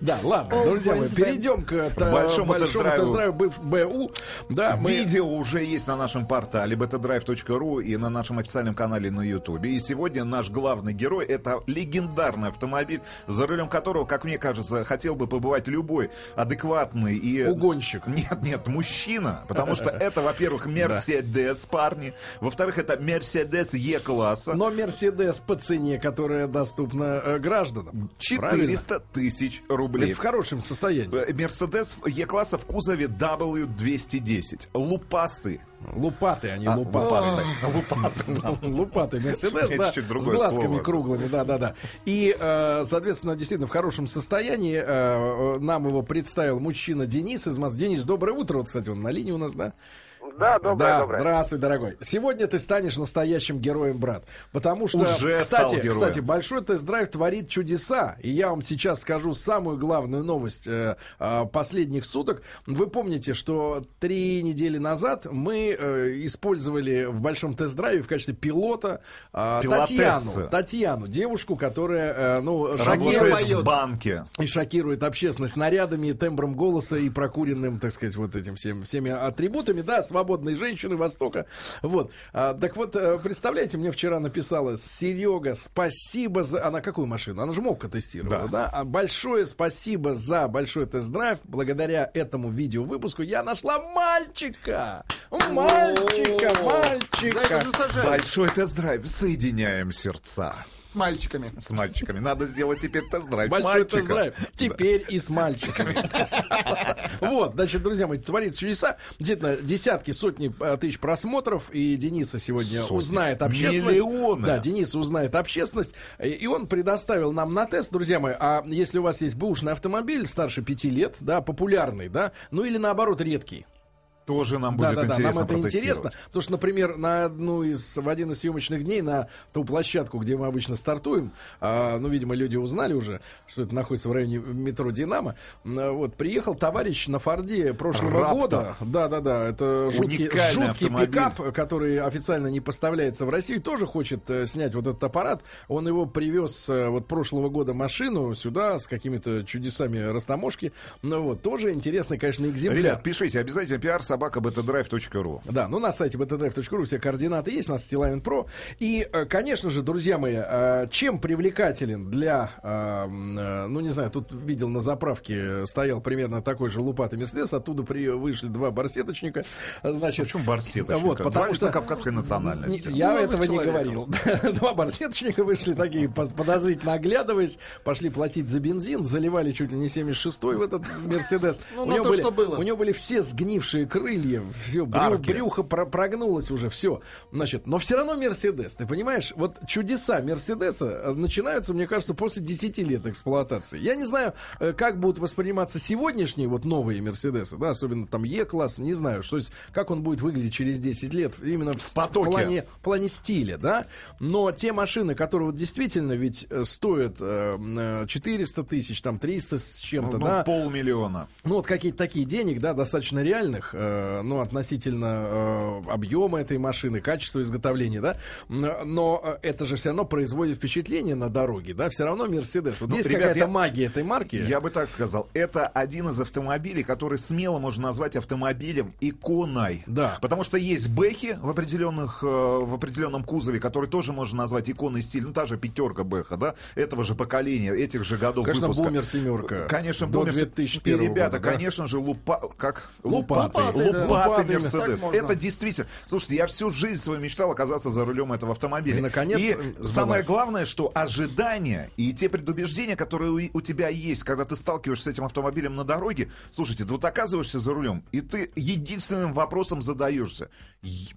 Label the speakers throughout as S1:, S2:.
S1: Да, ладно, друзья мои, перейдем к э,
S2: Большому тест-драйву.
S1: БУ. Да.
S2: Видео уже есть на нашем портале betadrive.ru и на нашем официальном канале на Ютубе. И сегодня наш главный герой это легендарный автомобиль, за рулем которого, как мне кажется, хотел бы побывать любой адекватный и...
S1: Угонщик.
S2: Нет, нет, мужчина. Потому что это, во-первых, Мерседес, парни. Во-вторых, это Мерседес Е-класса.
S1: Но Мерседес по цене, которая доступна э, гражданам. Правильно?
S2: 400 тысяч рублей.
S1: Это в хорошем состоянии.
S2: Э, Мерседес Е-класса в кузове W210. Лупастый.
S1: Лупаты, а не
S2: А,
S1: лупасты.
S2: Да.
S1: Лупатый Мерседес, да, с глазками
S2: слово.
S1: круглыми, да, да, да. И, э, соответственно, действительно в хорошем состоянии э, нам его представил мужчина Денис из Москвы. Денис, доброе утро, вот, кстати, он на линии у нас, да?
S3: Да, доброе,
S1: да,
S3: доброе.
S1: здравствуй, дорогой. Сегодня ты станешь настоящим героем, брат. Потому что,
S2: Уже
S1: кстати,
S2: стал героем.
S1: кстати, большой тест-драйв творит чудеса. И я вам сейчас скажу самую главную новость э, э, последних суток. Вы помните, что три недели назад мы э, использовали в большом тест-драйве в качестве пилота э. Татьяну. Татьяну, девушку, которая, э, ну,
S2: Работает
S1: шокирует
S2: в банке.
S1: и шокирует общественность нарядами, тембром голоса и прокуренным, так сказать, вот этим всем, всеми атрибутами, да, свободной женщины Востока. Вот. А, так вот, э, представляете, мне вчера написала Серега, спасибо за... Она какую машину? Она же мопка тестировала, да? А большое спасибо за большой тест-драйв. Благодаря этому видеовыпуску я нашла мальчика! Мальчика, мальчика!
S2: Большой тест-драйв. Соединяем сердца.
S4: С мальчиками.
S2: С мальчиками. Надо сделать теперь тест-драйв.
S1: Большой тест-драйв. Теперь и с мальчиками. Вот, значит, друзья мои, творится чудеса. Действительно, десятки, сотни э, тысяч просмотров. И Дениса сегодня узнает общественность.
S2: Миллионы.
S1: Да, Денис узнает общественность. И- И он предоставил нам на тест, друзья мои, а если у вас есть бэушный автомобиль старше пяти лет, да, популярный, да, ну или наоборот редкий.
S2: Тоже нам
S1: Да,
S2: будет
S1: да, да,
S2: интересно
S1: нам это интересно. Потому что, например, на одну из, в один из съемочных дней на ту площадку, где мы обычно стартуем, а, ну, видимо, люди узнали уже, что это находится в районе метро Динамо. Вот, приехал товарищ на Форде прошлого
S2: Раптор.
S1: года. Да, да, да. Это жуткий, жуткий
S2: автомобиль.
S1: пикап, который официально не поставляется в Россию, тоже хочет э, снять вот этот аппарат. Он его привез э, вот прошлого года машину сюда с какими-то чудесами растаможки. Ну вот, тоже интересный, конечно, экземпляр.
S2: Ребят, пишите обязательно пиар собака btdrive.ru.
S1: Да, ну на сайте btdrive.ru все координаты есть, у нас Стилавин Про. И, э, конечно же, друзья мои, э, чем привлекателен для, э, ну не знаю, тут видел на заправке, стоял примерно такой же лупатый Мерседес, оттуда при, вышли два барсеточника. Значит,
S2: Почему барсеточника?
S1: Вот, потому
S2: Два
S1: что...
S2: лица кавказской национальности.
S1: Не- Я
S4: Деловых
S1: этого не
S4: человеков.
S1: говорил. Два барсеточника вышли такие, под- подозрительно оглядываясь, пошли платить за бензин, заливали чуть ли не 76-й в этот Мерседес.
S4: Ну,
S1: у, него
S4: то,
S1: были,
S4: что было.
S1: у него были все сгнившие крылья, все, брю- брюхо про- прогнулось уже, все. Значит, но все равно Мерседес, ты понимаешь, вот чудеса Мерседеса э, начинаются, мне кажется, после 10 лет эксплуатации. Я не знаю, э, как будут восприниматься сегодняшние вот новые Мерседесы, да, особенно там Е-класс, не знаю, что как он будет выглядеть через 10 лет, именно в, в
S2: потоке.
S1: плане, в плане стиля, да. Но те машины, которые вот действительно ведь э, стоят э, 400 тысяч, там 300 с чем-то,
S2: Ну,
S1: да,
S2: полмиллиона.
S1: ну, вот какие-то такие денег, да, достаточно реальных, э, ну, относительно э, объема этой машины, качества изготовления, да, но э, это же все равно производит впечатление на дороге, да, все равно Мерседес. Вот
S2: Ну,
S1: есть какая-то
S2: я-
S1: магия этой марки.
S2: Я бы так сказал, это один из автомобилей, который смело можно назвать автомобилем иконой.
S1: Да.
S2: Потому что есть бэхи в определенных, э, в определенном кузове, который тоже можно назвать иконой стиля. Ну, та же пятерка бэха, да, этого же поколения, этих же годов
S1: Конечно,
S2: выпуска.
S1: бумер семерка.
S2: Конечно,
S1: До
S2: бумер.
S1: 2001
S2: И, ребята,
S1: года, да.
S2: конечно же, лупа... как?
S1: Лупатый,
S4: да.
S1: Лупатый,
S2: Мерседес. Это действительно... Слушайте, я всю жизнь свою мечтал оказаться за рулем этого автомобиля.
S1: И, наконец,
S2: И самое главное, что ожидания и те предубеждения, которые у, у тебя есть, когда ты сталкиваешься с этим автомобилем на дороге, слушайте, ты вот оказываешься за рулем, и ты единственным вопросом задаешься.
S1: Не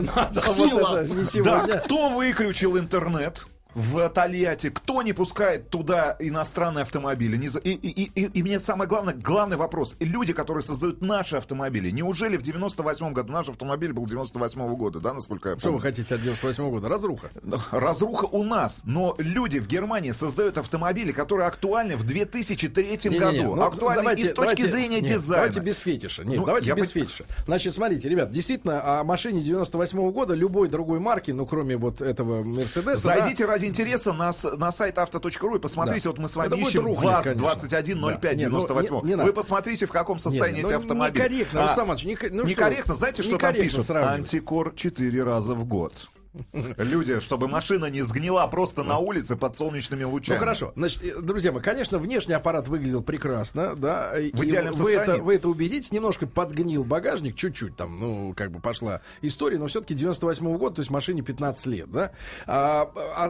S1: надо
S4: Сила.
S2: Да, кто выключил интернет? В Тольятти, кто не пускает туда иностранные автомобили? Не И, и, и, и- мне самое главное, главный вопрос. Люди, которые создают наши автомобили, неужели в 98 году, наш автомобиль был 98 года, да, насколько я
S1: Что вы
S2: помню?
S1: хотите от 98 года? Разруха.
S2: Разруха у нас, но люди в Германии создают автомобили, которые актуальны в 2003
S1: Не-не-не,
S2: году.
S1: ну,
S2: актуальны
S1: давайте-
S2: и с точки
S1: давайте-
S2: зрения
S1: нет,
S2: дизайна.
S1: Давайте без фетиша. Нет,
S2: Ну,
S1: давайте без
S2: пон-
S1: фетиша. Значит, смотрите, ребят, действительно, о машине 98 года любой другой марки, ну, кроме вот этого Мерседеса...
S2: Зайдите
S1: да,
S2: ради интереса на, на сайт авто.ру и посмотрите, да. вот мы с вами
S1: Это
S2: ищем ВАЗ-2105-98.
S1: Да.
S2: Вы посмотрите, в каком состоянии
S1: не,
S2: эти
S1: ну,
S2: автомобили.
S1: Некорректно, а, Иванович, не, ну
S2: некорректно, знаете, что там пишут? Антикор 4 раза в год. Люди, чтобы машина не сгнила просто на улице под солнечными лучами.
S1: Ну хорошо. Значит, э, друзья мои, конечно, внешний аппарат выглядел прекрасно, да.
S2: В идеальном
S1: вы
S2: состоянии.
S1: Это, вы это убедитесь, немножко подгнил багажник, чуть-чуть там, ну, как бы пошла история, но все-таки 98 -го года, то есть машине 15 лет, да. А, а,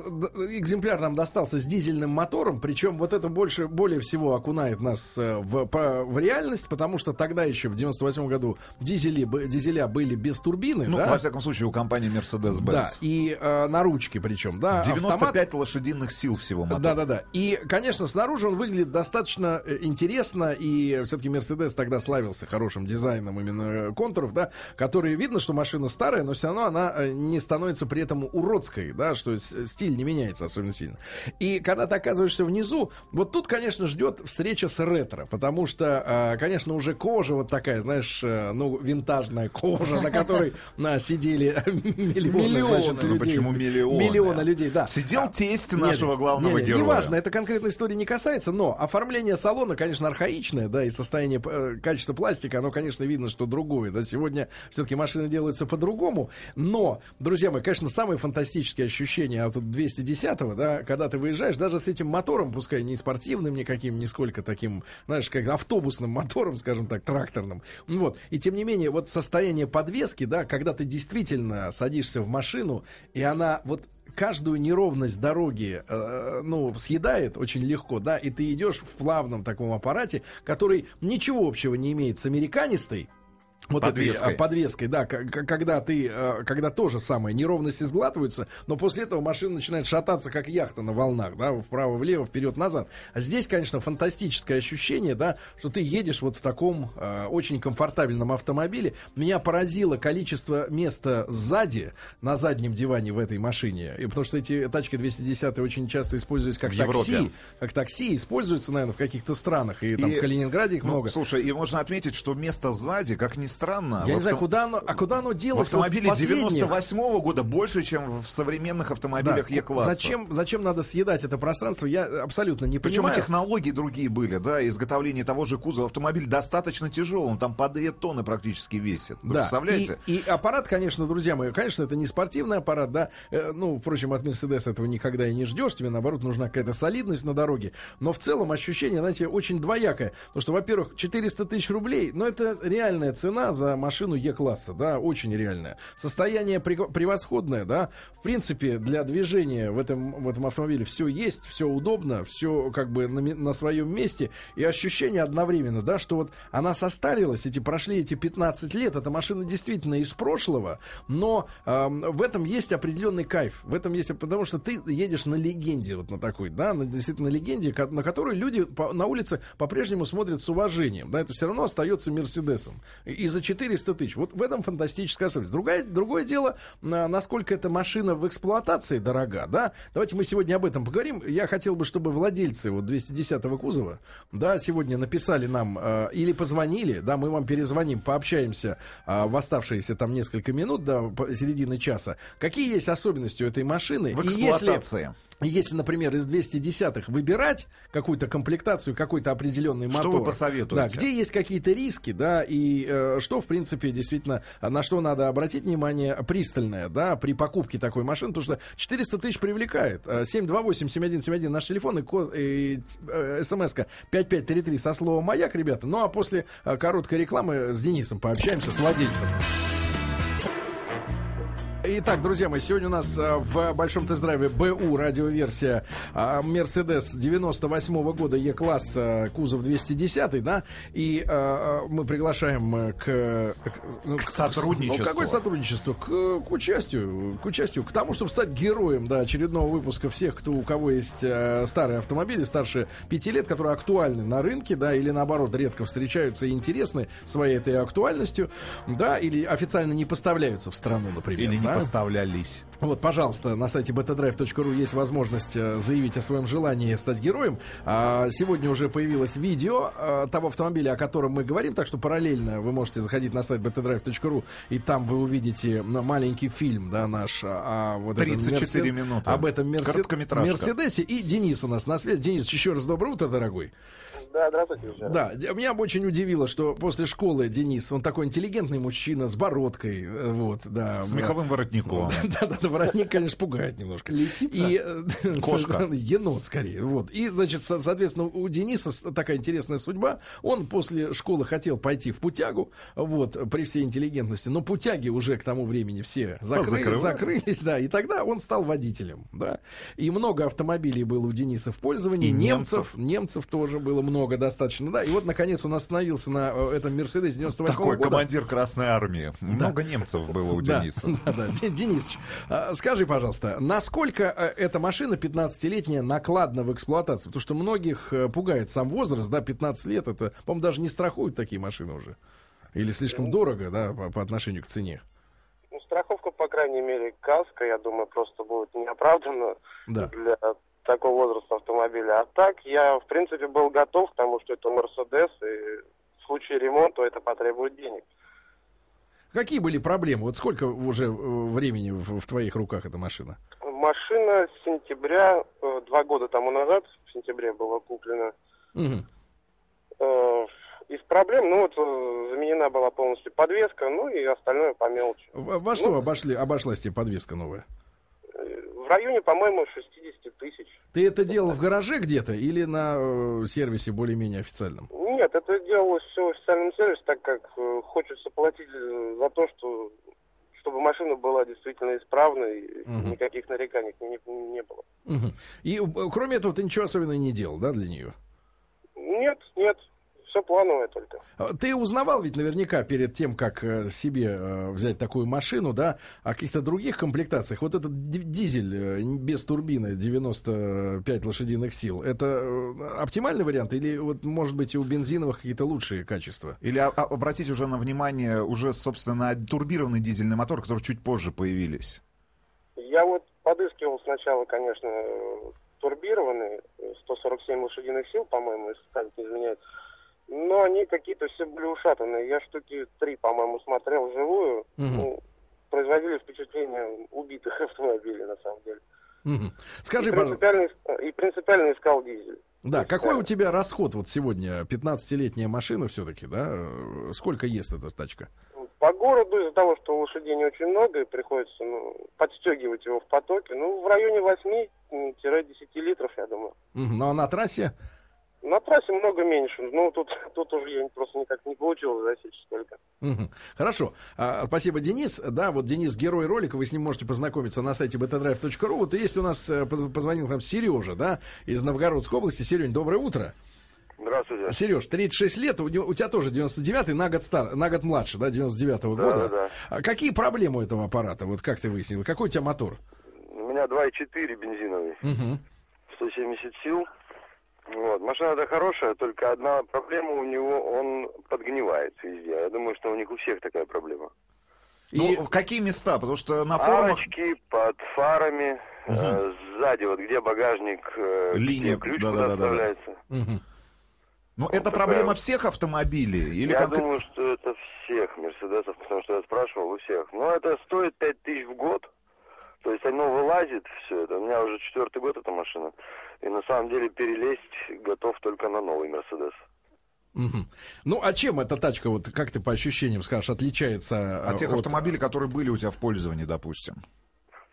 S1: экземпляр нам достался с дизельным мотором, причем вот это больше, более всего окунает нас э, в, по, в реальность, потому что тогда еще в 98 году дизели, дизеля были без турбины,
S2: Ну,
S1: да?
S2: во всяком случае, у компании Mercedes-Benz.
S1: Да, и э, на ручке причем, да.
S2: 95
S1: автомат.
S2: лошадиных сил всего мотора.
S1: Да, да, да. И, конечно, снаружи он выглядит достаточно э, интересно, и все-таки Мерседес тогда славился хорошим дизайном именно контуров, да, которые видно, что машина старая, но все равно она э, не становится при этом уродской, да, что стиль не меняется особенно сильно. И когда ты оказываешься внизу, вот тут, конечно, ждет встреча с ретро, потому что, э, конечно, уже кожа вот такая, знаешь, ну, винтажная кожа, на которой сидели миллионы людей
S2: почему миллионы?
S1: Миллиона людей, да.
S2: Сидел
S1: а,
S2: тесть нашего нет, главного
S1: нет,
S2: героя.
S1: Неважно, это конкретной истории не касается, но оформление салона, конечно, архаичное, да, и состояние э, качества пластика, оно, конечно, видно, что другое, да, сегодня все-таки машины делаются по-другому, но, друзья мои, конечно, самые фантастические ощущения от 210-го, да, когда ты выезжаешь, даже с этим мотором, пускай не спортивным никаким, нисколько таким, знаешь, как автобусным мотором, скажем так, тракторным, вот, и тем не менее, вот состояние подвески, да, когда ты действительно садишься в машину, и она вот каждую неровность дороги, э, ну, съедает очень легко, да, и ты идешь в плавном таком аппарате, который ничего общего не имеет с американистой, вот подвеской. Этой, подвеской, да, когда ты, э, когда тоже самое, неровности сглатываются, но после этого машина начинает шататься, как яхта на волнах, да, вправо-влево, вперед-назад. А здесь, конечно, фантастическое ощущение, да, что ты едешь вот в таком э, очень комфортабельном автомобиле. Меня поразило количество места сзади, на заднем диване в этой машине, и потому что эти тачки 210 очень часто используются как в такси, Европе. как такси, используются, наверное, в каких-то странах, и там и, в Калининграде их ну, много.
S2: Слушай, и можно отметить, что место сзади, как ни странно.
S1: Я авто... не знаю, куда оно, а куда оно делось?
S2: В автомобиле вот 98 -го года больше, чем в современных автомобилях да. Е-класса.
S1: Зачем, зачем надо съедать это пространство, я абсолютно не
S2: Причем
S1: понимаю.
S2: технологии другие были, да, изготовление того же кузова. Автомобиль достаточно тяжелый, он там по 2 тонны практически весит. Вы
S1: да.
S2: представляете?
S1: И, и аппарат, конечно, друзья мои, конечно, это не спортивный аппарат, да, э, ну, впрочем, от Mercedes этого никогда и не ждешь, тебе, наоборот, нужна какая-то солидность на дороге, но в целом ощущение, знаете, очень двоякое, потому что, во-первых, 400 тысяч рублей, но это реальная цена за машину Е-класса, да, очень реальная. Состояние превосходное, да. В принципе, для движения в этом, в этом автомобиле все есть, все удобно, все как бы на, на своем месте. И ощущение одновременно, да, что вот она состарилась, эти прошли эти 15 лет, эта машина действительно из прошлого, но э, в этом есть определенный кайф. В этом есть, потому что ты едешь на легенде, вот на такой, да, на, действительно легенде, на которую люди по, на улице по-прежнему смотрят с уважением. Да, это все равно остается Мерседесом. И за 400 тысяч. Вот в этом фантастическая особенность. Другое, другое дело, насколько эта машина в эксплуатации дорога, да. Давайте мы сегодня об этом поговорим. Я хотел бы, чтобы владельцы вот 210-го кузова, да, сегодня написали нам э, или позвонили, да, мы вам перезвоним, пообщаемся э, в оставшиеся там несколько минут, до середины часа. Какие есть особенности у этой машины?
S2: В эксплуатации.
S1: И если если, например, из 210-х выбирать какую-то комплектацию, какой-то определенный мотор.
S2: Что вы посоветуете?
S1: Да, где есть какие-то риски, да, и э, что, в принципе, действительно, на что надо обратить внимание пристальное, да, при покупке такой машины, потому что 400 тысяч привлекает. 728-7171 наш телефон и, и э, смс-ка 5533 со словом «Маяк», ребята. Ну, а после э, короткой рекламы с Денисом пообщаемся, с владельцем. Итак, друзья мои, сегодня у нас э, в большом тест-драйве БУ радиоверсия Mercedes 98 -го года Е-класс, кузов 210, да, и э, мы приглашаем к,
S2: к, ну, к сотрудничеству.
S1: Ну, какое сотрудничество? К, к участию, к участию, к тому, чтобы стать героем, да, очередного выпуска всех, кто у кого есть э, старые автомобили, старше 5 лет, которые актуальны на рынке, да, или наоборот редко встречаются и интересны своей этой актуальностью, да, или официально не поставляются в страну, например.
S2: Или
S1: да?
S2: Оставлялись.
S1: Вот, пожалуйста, на сайте betadrive.ru есть возможность э, заявить о своем желании стать героем. А, сегодня уже появилось видео а, того автомобиля, о котором мы говорим, так что параллельно вы можете заходить на сайт betadrive.ru, и там вы увидите маленький фильм, да, наш, а,
S2: вот 34 мерсед... минуты.
S1: об этом мерсед... Мерседесе. И Денис у нас на связи. Денис, еще раз доброе утро, дорогой.
S3: Да, здравствуйте.
S1: Да, меня очень удивило, что после школы Денис, он такой интеллигентный мужчина с бородкой, э, вот, да.
S2: С меховым воротником.
S1: Да, да, да, воротник, конечно, пугает немножко.
S3: Лисица?
S1: И, э, Кошка. Енот, скорее, вот. И, значит, соответственно, у Дениса такая интересная судьба. Он после школы хотел пойти в путягу, вот, при всей интеллигентности, но путяги уже к тому времени все закрыли, закрылись, да, и тогда он стал водителем, да. И много автомобилей было у Дениса в пользовании,
S2: и
S1: немцев, немцев тоже было много достаточно, да. И вот, наконец, он остановился на э, этом Мерседесе 98
S2: Такой года. командир Красной Армии. Да. Много немцев было у да, Дениса.
S1: Да, да. Денис, а, скажи, пожалуйста, насколько э, эта машина 15-летняя накладна в эксплуатацию? Потому что многих э, пугает сам возраст, да, 15 лет, это, по-моему, даже не страхуют такие машины уже. Или слишком дорого, да, по, по отношению к цене.
S3: Ну, страховка, по крайней мере, каска, я думаю, просто будет неоправданно да. для такого возраста автомобиля. А так я, в принципе, был готов к тому, что это Мерседес, и в случае ремонта это потребует денег.
S1: Какие были проблемы? Вот сколько уже э, времени в, в твоих руках эта машина?
S3: Машина с сентября, э, два года тому назад, в сентябре была куплена. Угу. Из проблем, ну вот, заменена была полностью подвеска, ну и остальное по мелочи.
S1: Во, во что ну, обошли, обошлась тебе подвеска новая?
S3: В районе, по-моему, 60 тысяч.
S1: Ты это делал в гараже где-то или на э, сервисе более-менее официальном?
S3: Нет, это делалось все в официальном сервисе, так как э, хочется платить э, за то, что чтобы машина была действительно исправной, угу. никаких нареканий не, не было.
S1: Угу. И э, кроме этого ты ничего особенного не делал, да, для нее?
S3: Нет, нет все плановое только.
S1: А ты узнавал ведь наверняка перед тем, как э, себе э, взять такую машину, да, о каких-то других комплектациях. Вот этот дизель э, без турбины 95 лошадиных сил, это оптимальный вариант или вот может быть у бензиновых какие-то лучшие качества?
S2: Или а, а, обратить уже на внимание уже, собственно, турбированный дизельный мотор, который чуть позже появились?
S3: Я вот подыскивал сначала, конечно, турбированный, 147 лошадиных сил, по-моему, если не изменяет. Но они какие-то все были ушатанные. Я штуки три, по-моему, смотрел вживую. Угу. Ну, производили впечатление убитых автомобилей, на самом деле.
S1: Угу. Скажи,
S3: и принципиально, и принципиально искал дизель.
S1: Да, какой у тебя расход вот сегодня? 15-летняя машина все-таки, да? Сколько ест эта тачка?
S3: По городу из-за того, что лошадей не очень много, и приходится ну, подстегивать его в потоке, ну, в районе 8-10 литров, я думаю.
S1: Ну, а на трассе?
S3: На трассе много меньше. Ну, тут, тут уже я просто никак не получилось засечь столько.
S1: Угу. Хорошо. А, спасибо, Денис. Да, вот Денис герой ролика, вы с ним можете познакомиться на сайте betadrive.ru. Вот есть у нас, э, позвонил нам Сережа, да, из Новгородской области. Серень, доброе утро.
S3: Здравствуйте.
S1: Сереж, 36 лет, у, у тебя тоже 99-й, на год, стар, на год младше, да, 99-го
S3: да,
S1: года.
S3: Да, да.
S1: А какие проблемы у этого аппарата? Вот как ты выяснил? Какой у тебя мотор?
S3: У меня 2.4 бензиновый. Угу. 170 сил. Вот. Машина-то хорошая, только одна проблема у него, он подгнивается везде. Я думаю, что у них у всех такая проблема.
S2: И ну, в какие места? Потому что на форумах...
S3: Арочки, под фарами, угу. э, сзади, вот где багажник, э,
S2: Линия,
S3: где ключ да, да, оставляется.
S2: Да, да. Угу. Ну, это такая... проблема всех автомобилей? Или
S3: я
S2: как...
S3: думаю, что это всех Мерседесов, потому что я спрашивал у всех. Но это стоит 5 тысяч в год. То есть оно вылазит, все это. У меня уже четвертый год эта машина. И на самом деле перелезть готов только на новый Мерседес.
S1: Угу. Ну, а чем эта тачка, вот как ты по ощущениям скажешь, отличается
S2: от тех от... автомобилей, которые были у тебя в пользовании, допустим?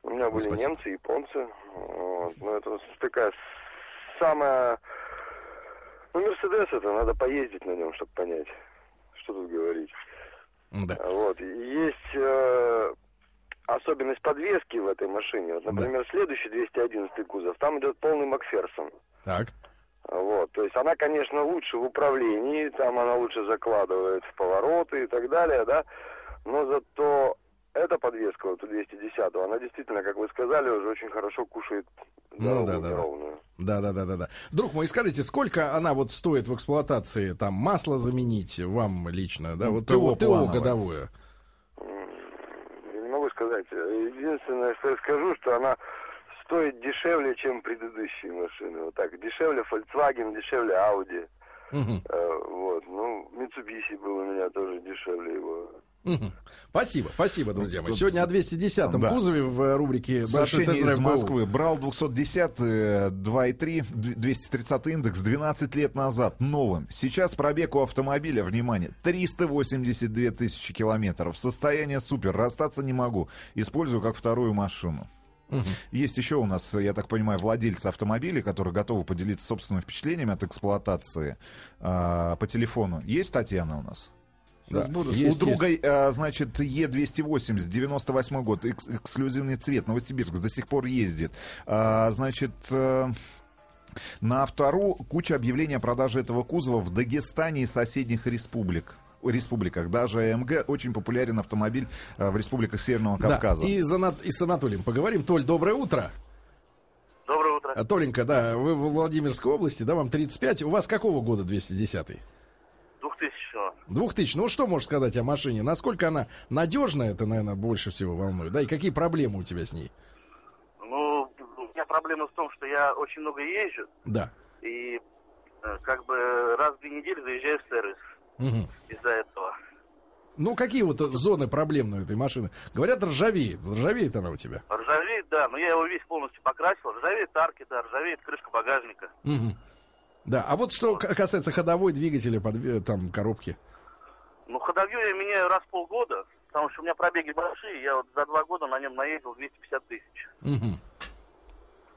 S3: У меня были Спасибо. немцы, японцы. Вот. Ну, это такая самая... Ну, Мерседес это, надо поездить на нем, чтобы понять, что тут говорить.
S1: Да.
S3: Вот. Есть э, особенность подвески в этой машине. Вот, например, да. следующий 211 кузов, там идет полный Макферсон.
S1: Так.
S3: Вот, то есть она, конечно, лучше в управлении, там она лучше закладывает в повороты и так далее, да, но зато эта подвеска, вот у 210 она действительно, как вы сказали, уже очень хорошо кушает
S1: ну, да, да, ровную. Да, да, да, да, да. Друг мой, скажите, сколько она вот стоит в эксплуатации, там, масло заменить вам лично, да, вот ТО, ТО годовое?
S4: Сказать. Единственное, что я скажу, что она стоит дешевле, чем предыдущие машины. Вот так. Дешевле Volkswagen, дешевле Audi.
S1: Мгм.
S4: Э, вот. Ну, Mitsubishi был у меня тоже дешевле его.
S1: Спасибо, спасибо, друзья мои. Сегодня о 210-м
S2: Да.
S1: кузове в э, рубрике «Большой
S2: Сообщение из
S1: БУ».
S2: Москвы. Брал 210, э, 2,3, 230 индекс 12 лет назад, новым. Сейчас пробег у автомобиля, внимание, 382 тысячи километров. Состояние супер, расстаться не могу. Использую как вторую машину.
S1: Мгм.
S2: Есть еще у нас, я так понимаю, владельцы автомобилей, которые готовы поделиться собственными впечатлениями от эксплуатации а, по телефону. Есть Татьяна у нас?
S1: Да,
S2: у
S1: есть,
S2: друга, а, значит, Е280, 98 год, экс- эксклюзивный цвет, Новосибирск, до сих пор ездит. А, значит, э, на вторую куча объявлений о продаже этого кузова в Дагестане и соседних республик. республиках. Даже АМГ очень популярен автомобиль э, в республиках Северного
S1: Да,
S2: Кавказа.
S1: и, за и с Анатолием поговорим. Толь, доброе утро.
S5: Доброе утро.
S1: А, Толенька, да, вы в Владимирской области, да, вам 35. У вас какого года 210-й?
S5: 2000
S1: 2000. Ну, что можешь сказать о машине? Насколько она надежная, это, наверное, больше всего волнует. Да, и какие проблемы у тебя с ней?
S5: Ну, у меня проблема в том, что я очень много езжу,
S1: Да.
S5: и э, как бы раз в две недели заезжаю в сервис
S1: Мгм.
S5: из-за этого.
S1: Ну, какие вот зоны проблемные у этой машины? Говорят, ржавеет. Ржавеет она у тебя.
S5: Ржавеет, да, но я его весь полностью покрасил. Ржавеет арки, да, ржавеет крышка багажника.
S1: Мгм. Да, а вот что касается ходовой двигателя, подве- там, коробки.
S5: Ну, ходовью я меняю раз в полгода, потому что у меня пробеги большие. Я вот за два года на нем наездил 250 тысяч.
S1: Мгм.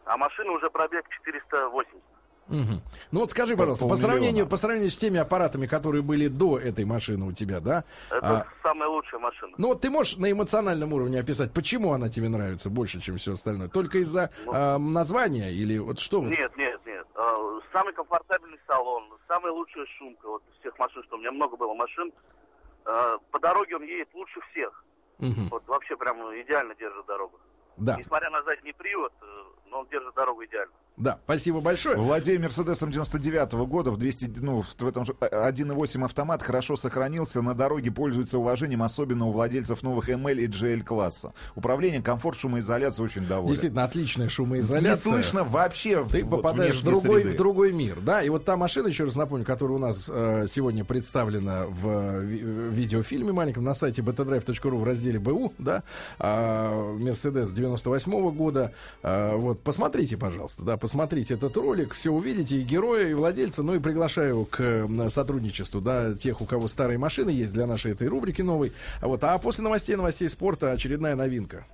S5: А машина уже пробег 480.
S1: Мгм. Ну вот скажи, пожалуйста, по сравнению, по сравнению с теми аппаратами, которые были до этой машины у тебя, да?
S5: Это
S1: а,
S5: самая лучшая машина.
S1: ну вот ты можешь на эмоциональном уровне описать, почему она тебе нравится больше, чем все остальное? Только из-за а, названия или вот что?
S5: Нет, нет, Самый комфортабельный салон, самая лучшая шумка вот из всех машин, что у меня много было машин. А, По дороге он едет лучше всех.
S1: Мгм.
S5: Вот вообще прям идеально держит дорогу.
S1: Да,
S5: Несмотря на задний привод, э, но он держит дорогу идеально.
S1: Да, спасибо большое.
S2: Владея Мерседесом 99 года в 200, ну, в, в этом же э, 1.8 автомат хорошо сохранился, на дороге пользуется уважением, особенно у владельцев новых ML и GL класса. Управление, комфорт, шумоизоляция очень доволен.
S1: Действительно, отличная
S2: Не
S1: шумоизоляция.
S2: слышно вообще
S1: Ты
S2: вот
S1: попадаешь в другой,
S2: среды.
S1: в другой мир, да? И вот та машина, еще раз напомню, которая у нас э, сегодня представлена в э, ви- э, видеофильме маленьком на сайте btdrive.ru в разделе БУ, да? Мерседес 98 года. А, вот, посмотрите, пожалуйста, да, посмотрите этот ролик, все увидите, и героя, и владельца, ну и приглашаю к сотрудничеству, да, тех, у кого старые машины есть для нашей этой рубрики новой. Вот, а после новостей, новостей спорта очередная новинка.